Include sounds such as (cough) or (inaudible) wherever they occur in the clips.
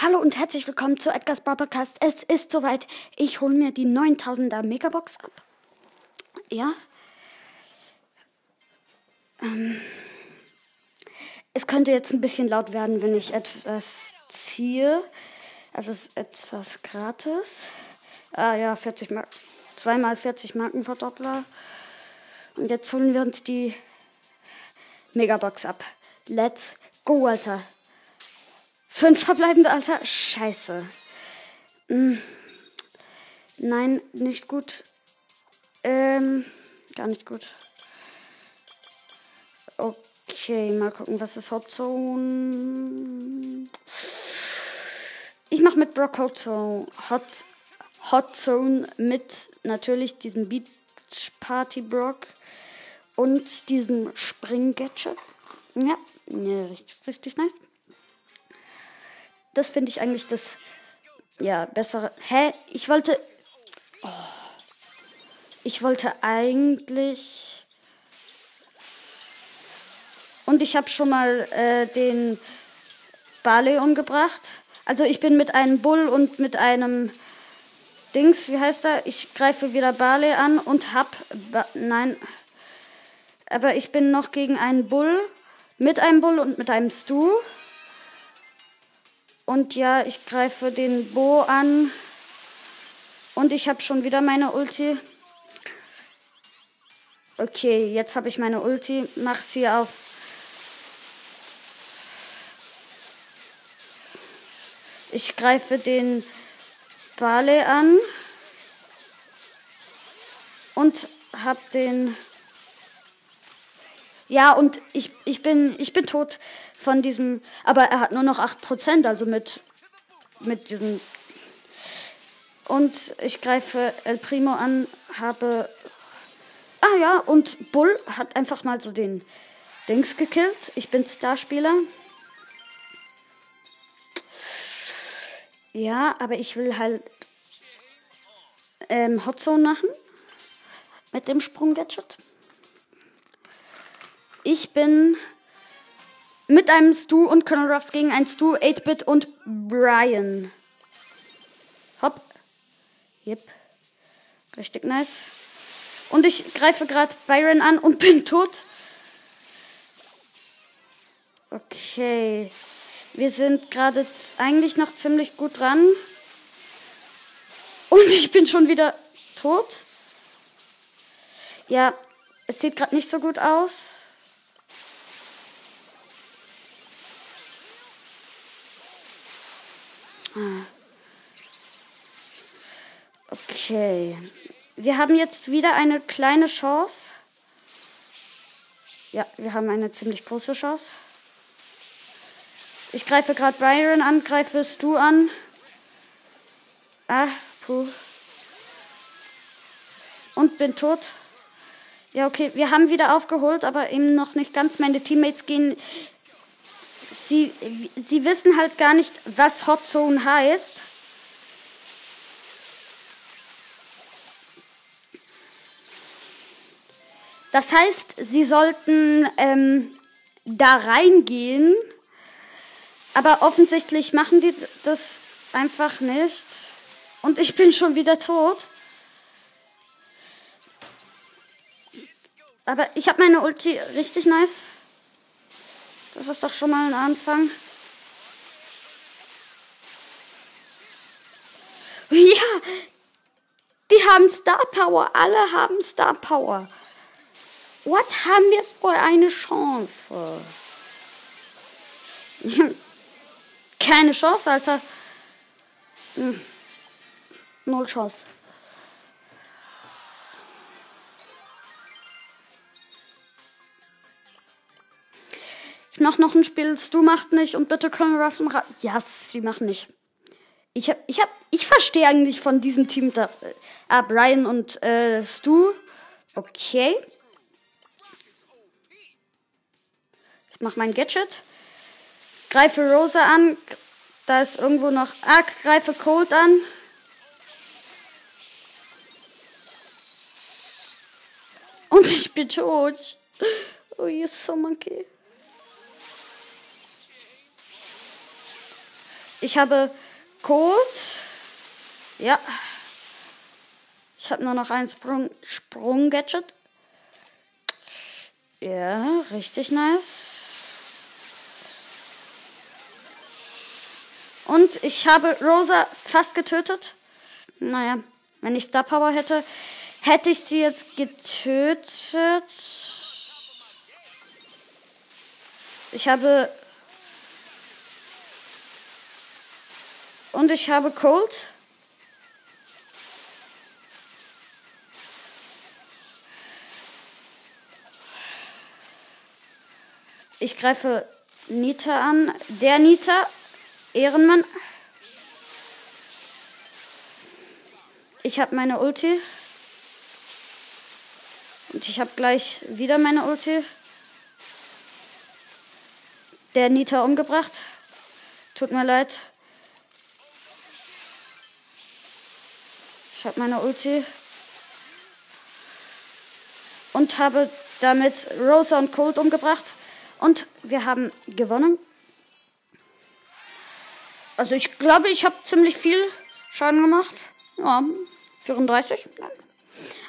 Hallo und herzlich willkommen zu Edgar's Podcast. Es ist soweit. Ich hole mir die 9000er Megabox ab. Ja. Ähm. Es könnte jetzt ein bisschen laut werden, wenn ich etwas ziehe. Also es ist etwas gratis. Ah ja, 40 Marken. Zweimal 40 Marken Verdoppler. Und jetzt holen wir uns die Megabox ab. Let's go, Alter. Fünf verbleibende, Alter. Scheiße. Hm. Nein, nicht gut. Ähm, gar nicht gut. Okay, mal gucken, was ist Hot Zone. Ich mache mit Brock Hot Zone. Hot, Hot Zone mit natürlich diesem Beach Party Brock und diesem Spring Gadget. Ja, ja richtig, richtig nice das finde ich eigentlich das ja bessere. Hä? Ich wollte. Oh, ich wollte eigentlich. Und ich habe schon mal äh, den Barley umgebracht. Also ich bin mit einem Bull und mit einem Dings, wie heißt er? Ich greife wieder Barley an und hab. Ba nein. Aber ich bin noch gegen einen Bull. Mit einem Bull und mit einem Stu. Und ja, ich greife den Bo an. Und ich habe schon wieder meine Ulti. Okay, jetzt habe ich meine Ulti. Mach sie auf. Ich greife den Bale an. Und hab den. Ja, und ich, ich, bin, ich bin tot von diesem. Aber er hat nur noch 8%, also mit, mit diesem. Und ich greife El Primo an, habe. Ah ja, und Bull hat einfach mal so den Dings gekillt. Ich bin Starspieler. Ja, aber ich will halt ähm, Hotzone machen. Mit dem Sprung-Gadget. Ich bin mit einem Stu und Colonel Ruffs gegen ein Stu, 8-Bit und Brian. Hopp. Yep. Richtig nice. Und ich greife gerade Byron an und (laughs) bin tot. Okay. Wir sind gerade eigentlich noch ziemlich gut dran. Und (laughs) ich bin schon wieder tot. Ja, es sieht gerade nicht so gut aus. Okay. Wir haben jetzt wieder eine kleine Chance. Ja, wir haben eine ziemlich große Chance. Ich greife gerade Byron an, greifest du an. Ah, puh. Und bin tot. Ja, okay, wir haben wieder aufgeholt, aber eben noch nicht ganz. Meine Teammates gehen sie, sie wissen halt gar nicht, was Hot Zone heißt. Das heißt, sie sollten ähm, da reingehen, aber offensichtlich machen die das einfach nicht. Und ich bin schon wieder tot. Aber ich habe meine Ulti richtig nice. Das ist doch schon mal ein Anfang. Ja, die haben Star Power. Alle haben Star Power. Was haben wir für eine Chance? (laughs) Keine Chance, Alter. Hm. Null Chance. Ich mach noch ein Spiel, du macht nicht und bitte können wir was Ja, sie machen nicht. Ich hab, ich hab, ich verstehe eigentlich von diesem Team das. Äh, ah, Brian und äh, Stu. Okay. Ich mach mein Gadget. Greife Rosa an. Da ist irgendwo noch. Ah, greife Cold an. Und (laughs) ich bin tot. Oh, you so monkey. Ich habe Code. Ja. Ich habe nur noch ein Sprung, Sprung-Gadget. Ja, richtig nice. Und ich habe Rosa fast getötet. Naja, wenn ich Star Power hätte, hätte ich sie jetzt getötet. Ich habe. Und ich habe Cold. Ich greife Nita an. Der Nita, Ehrenmann. Ich habe meine Ulti. Und ich habe gleich wieder meine Ulti. Der Nita umgebracht. Tut mir leid. Habe meine Ulti. Und habe damit Rosa und Colt umgebracht. Und wir haben gewonnen. Also ich glaube, ich habe ziemlich viel Schaden gemacht. Ja, 34.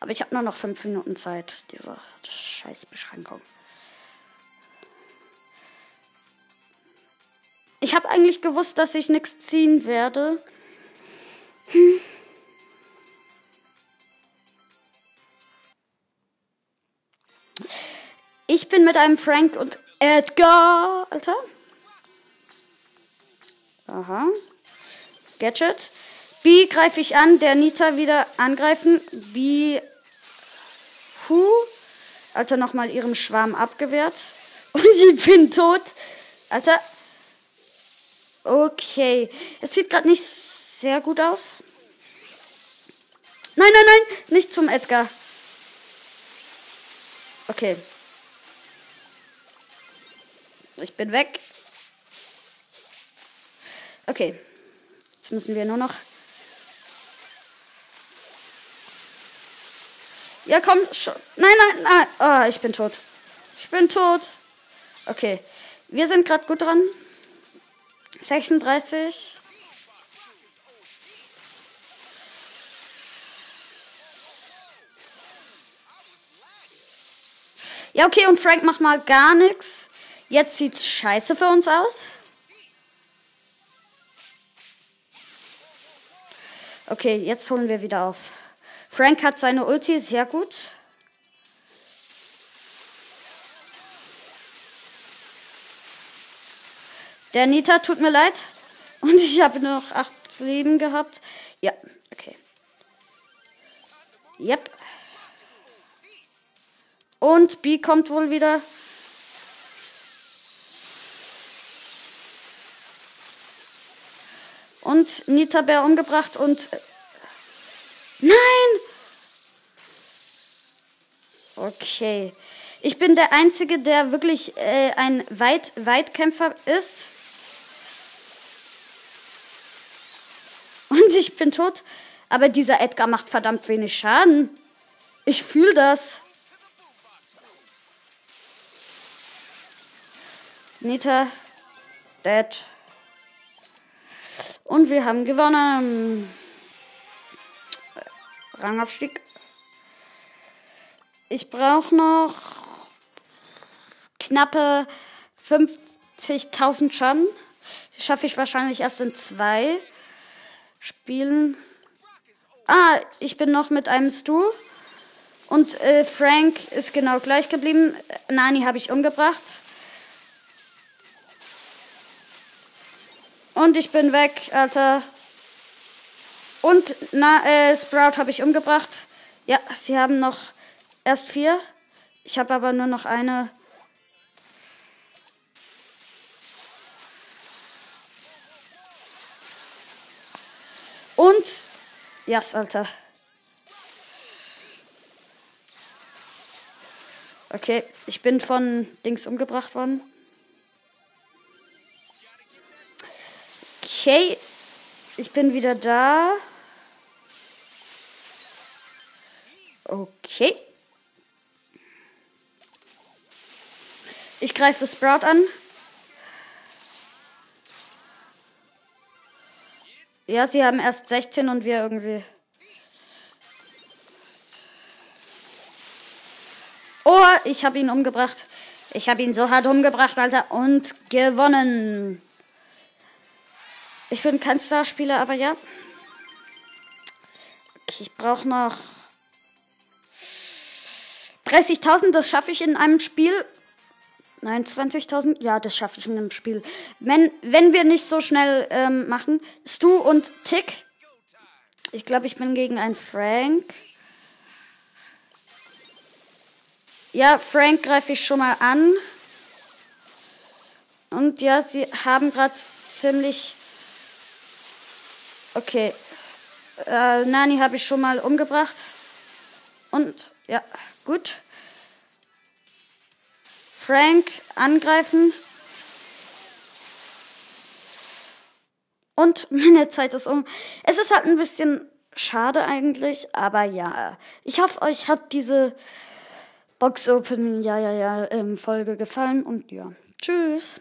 Aber ich habe nur noch 5 Minuten Zeit, diese Scheißbeschränkung. Ich habe eigentlich gewusst, dass ich nichts ziehen werde. Hm. Ich bin mit einem Frank und Edgar, Alter. Aha. Gadget. B greife ich an, der Nita wieder angreifen. B. Hu. Alter, nochmal ihren Schwarm abgewehrt. (laughs) Und ich bin tot. Alter. Okay. Es sieht gerade nicht sehr gut aus. Nein, nein, nein. Nicht zum Edgar. Okay. Ich bin weg. Okay. Jetzt müssen wir nur noch. Ja, komm schon. Nein, nein, nein. Oh, ich bin tot. Ich bin tot. Okay. Wir sind gerade gut dran. 36. Ja, okay, und Frank macht mal gar nichts. Jetzt sieht's scheiße für uns aus. Okay, jetzt holen wir wieder auf. Frank hat seine Ulti, sehr gut. Der Nita tut mir leid. Und ich habe noch acht Leben gehabt. Ja, okay. Yep. Und B kommt wohl wieder. Und Nita Bär umgebracht und. Nein! Okay. Ich bin der Einzige, der wirklich äh, ein Weit Weitkämpfer ist. Und ich bin tot. Aber dieser Edgar macht verdammt wenig Schaden. Ich fühle das. Nita. Dead. Und wir haben gewonnen. Rangaufstieg. Ich brauche noch knappe 50.000 Schaden. Schaffe ich wahrscheinlich erst in zwei Spielen. Ah, ich bin noch mit einem Stu. Und äh, Frank ist genau gleich geblieben. Nani habe ich umgebracht. Und ich bin weg, Alter. Und na, äh, Sprout habe ich umgebracht. Ja, sie haben noch erst vier. Ich habe aber nur noch eine. Und ja, yes, Alter. Okay, ich bin von Dings umgebracht worden. Okay, ich bin wieder da. Okay. Ich greife Sprout an. Ja, sie haben erst 16 und wir irgendwie. Oh, ich habe ihn umgebracht. Ich habe ihn so hart umgebracht, Alter. Und gewonnen. Ich bin kein Starspieler, aber ja. Okay, ich brauche noch 30.000. Das schaffe ich in einem Spiel. Nein, 20.000? Ja, das schaffe ich in einem Spiel. Wenn, wenn wir nicht so schnell ähm, machen. Stu und Tick. Ich glaube, ich bin gegen einen Frank. Ja, Frank greife ich schon mal an. Und ja, sie haben gerade ziemlich. Okay. Äh, Nani habe ich schon mal umgebracht. Und ja, gut. Frank angreifen. Und (laughs) meine Zeit ist um. Es ist halt ein bisschen schade eigentlich, aber ja. Ich hoffe, euch hat diese Box Open, ja, ja, ja, ähm, Folge gefallen und ja. Tschüss.